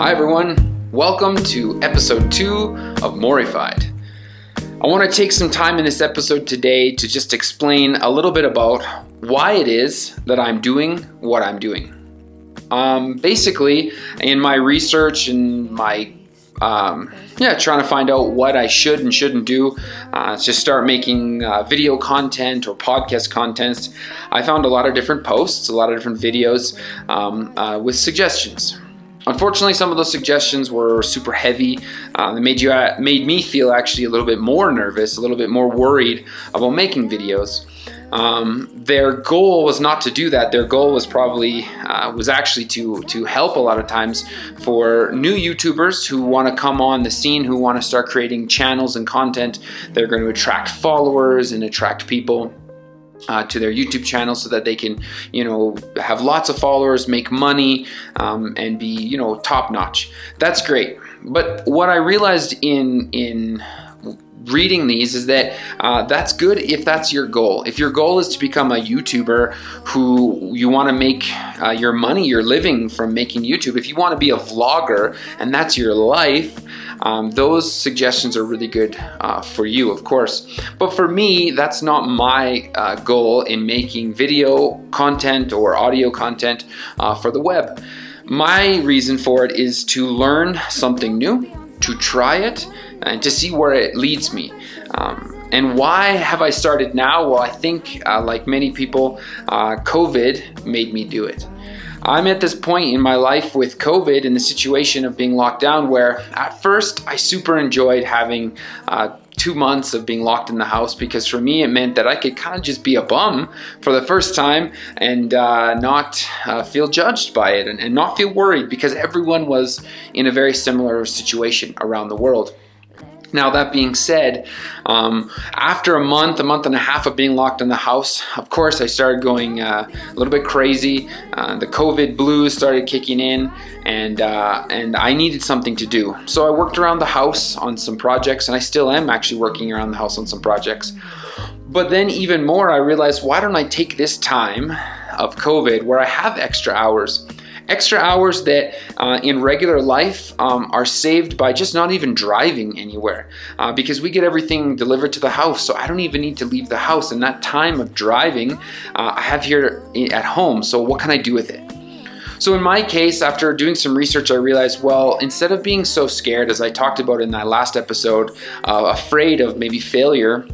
Hi, everyone. Welcome to episode two of Morified. I want to take some time in this episode today to just explain a little bit about why it is that I'm doing what I'm doing. Um, basically, in my research and my um, yeah, trying to find out what I should and shouldn't do uh, to start making uh, video content or podcast content. I found a lot of different posts, a lot of different videos um, uh, with suggestions. Unfortunately, some of those suggestions were super heavy. Uh, they made you uh, made me feel actually a little bit more nervous, a little bit more worried about making videos. Um, their goal was not to do that. Their goal was probably uh, was actually to to help a lot of times for new YouTubers who want to come on the scene, who want to start creating channels and content. They're going to attract followers and attract people. Uh, to their YouTube channel so that they can, you know, have lots of followers, make money, um, and be, you know, top notch. That's great. But what I realized in in reading these is that uh, that's good if that's your goal. If your goal is to become a YouTuber who you want to make uh, your money, your living from making YouTube, if you want to be a vlogger and that's your life, um, those suggestions are really good uh, for you, of course. But for me, that's not my uh, goal in making video content or audio content uh, for the web. My reason for it is to learn something new, to try it, and to see where it leads me. Um, and why have I started now? Well, I think, uh, like many people, uh, COVID made me do it. I'm at this point in my life with COVID in the situation of being locked down where at first I super enjoyed having uh, two months of being locked in the house because for me it meant that I could kind of just be a bum for the first time and uh, not uh, feel judged by it and, and not feel worried because everyone was in a very similar situation around the world. Now, that being said, um, after a month, a month and a half of being locked in the house, of course, I started going uh, a little bit crazy. Uh, the COVID blues started kicking in, and uh, and I needed something to do. So I worked around the house on some projects, and I still am actually working around the house on some projects. But then, even more, I realized why don't I take this time of COVID where I have extra hours? Extra hours that uh, in regular life um, are saved by just not even driving anywhere uh, because we get everything delivered to the house. So I don't even need to leave the house. And that time of driving uh, I have here at home. So what can I do with it? So, in my case, after doing some research, I realized well, instead of being so scared, as I talked about in that last episode, uh, afraid of maybe failure,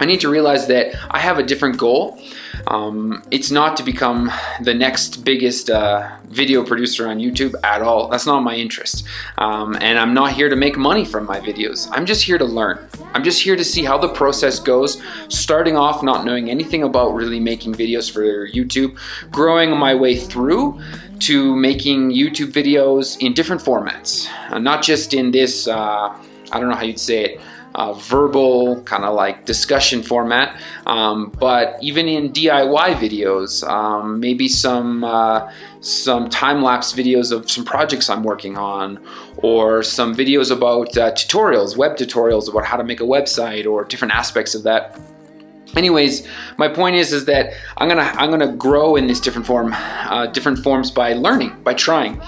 I need to realize that I have a different goal. Um, it's not to become the next biggest uh, video producer on YouTube at all. That's not my interest. Um, and I'm not here to make money from my videos. I'm just here to learn. I'm just here to see how the process goes, starting off not knowing anything about really making videos for YouTube, growing my way through to making YouTube videos in different formats, uh, not just in this, uh, I don't know how you'd say it uh, verbal kind of like discussion format, um, but even in DIY videos, um, maybe some uh, some time lapse videos of some projects I'm working on, or some videos about uh, tutorials, web tutorials about how to make a website or different aspects of that. Anyways my point is is that i'm gonna i'm gonna grow in these different form uh, different forms by learning by trying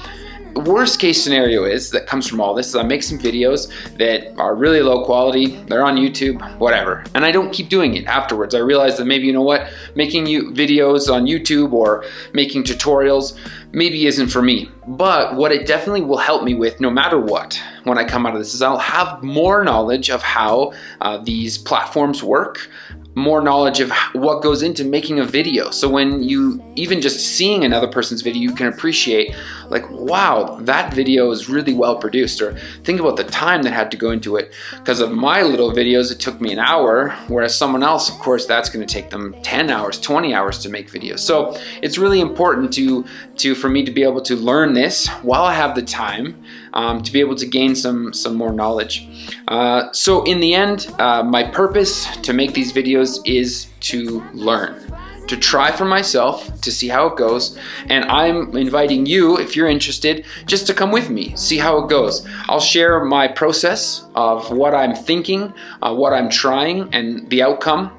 worst case scenario is that comes from all this is I make some videos that are really low quality, they're on YouTube, whatever, and I don't keep doing it afterwards. I realize that maybe, you know what, making you videos on YouTube or making tutorials maybe isn't for me. But what it definitely will help me with, no matter what, when I come out of this, is I'll have more knowledge of how uh, these platforms work, more knowledge of what goes into making a video. So when you even just seeing another person's video, you can appreciate like, wow, that video is really well produced. Or think about the time that had to go into it. Because of my little videos, it took me an hour, whereas someone else, of course, that's going to take them 10 hours, 20 hours to make videos. So it's really important to, to for me to be able to learn this while I have the time um, to be able to gain some, some more knowledge. Uh, so in the end, uh, my purpose to make these videos is to learn to try for myself to see how it goes. And I'm inviting you, if you're interested, just to come with me, see how it goes. I'll share my process of what I'm thinking, uh, what I'm trying, and the outcome.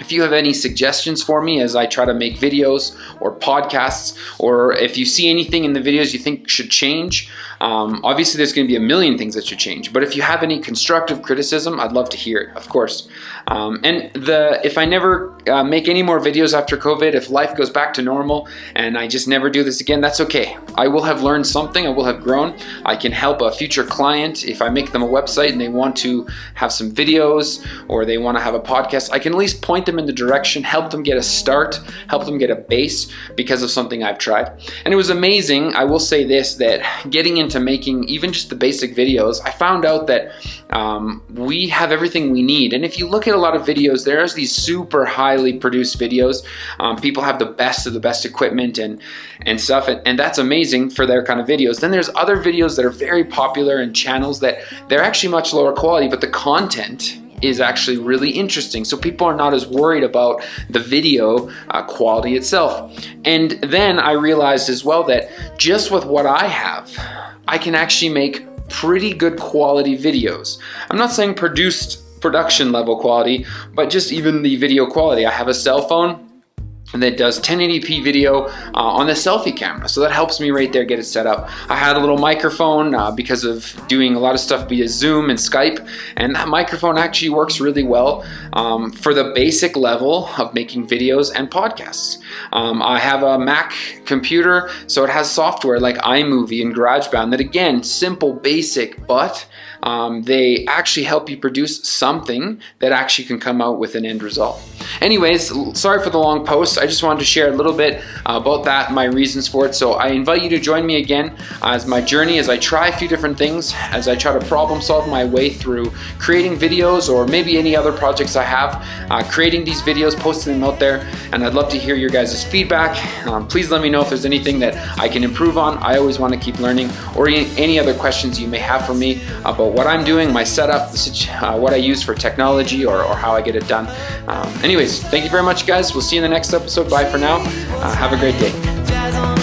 If you have any suggestions for me as I try to make videos or podcasts, or if you see anything in the videos you think should change, um, obviously there's going to be a million things that should change. But if you have any constructive criticism, I'd love to hear it, of course. Um, and the if I never uh, make any more videos after COVID, if life goes back to normal and I just never do this again, that's okay. I will have learned something. I will have grown. I can help a future client if I make them a website and they want to have some videos or they want to have a podcast. I can at least them in the direction, help them get a start, help them get a base because of something I've tried. And it was amazing. I will say this that getting into making even just the basic videos, I found out that um, we have everything we need. And if you look at a lot of videos, there's these super highly produced videos. Um, people have the best of the best equipment and and stuff, and, and that's amazing for their kind of videos. Then there's other videos that are very popular and channels that they're actually much lower quality, but the content is actually really interesting. So people are not as worried about the video uh, quality itself. And then I realized as well that just with what I have, I can actually make pretty good quality videos. I'm not saying produced production level quality, but just even the video quality. I have a cell phone that does 1080p video uh, on the selfie camera. So that helps me right there get it set up. I had a little microphone uh, because of doing a lot of stuff via Zoom and Skype, and that microphone actually works really well um, for the basic level of making videos and podcasts. Um, I have a Mac computer, so it has software like iMovie and GarageBand that again, simple, basic, but um, they actually help you produce something that actually can come out with an end result. Anyways, sorry for the long post. I just wanted to share a little bit uh, about that, my reasons for it. So I invite you to join me again as my journey as I try a few different things, as I try to problem solve my way through creating videos or maybe any other projects I have, uh, creating these videos, posting them out there, and I'd love to hear your guys' feedback. Um, please let me know if there's anything that I can improve on. I always want to keep learning or any other questions you may have for me about what I'm doing, my setup, uh, what I use for technology or, or, how I get it done. Um, anyways, thank you very much, guys. We'll see you in the next episode. Bye for now. Uh, have a great day.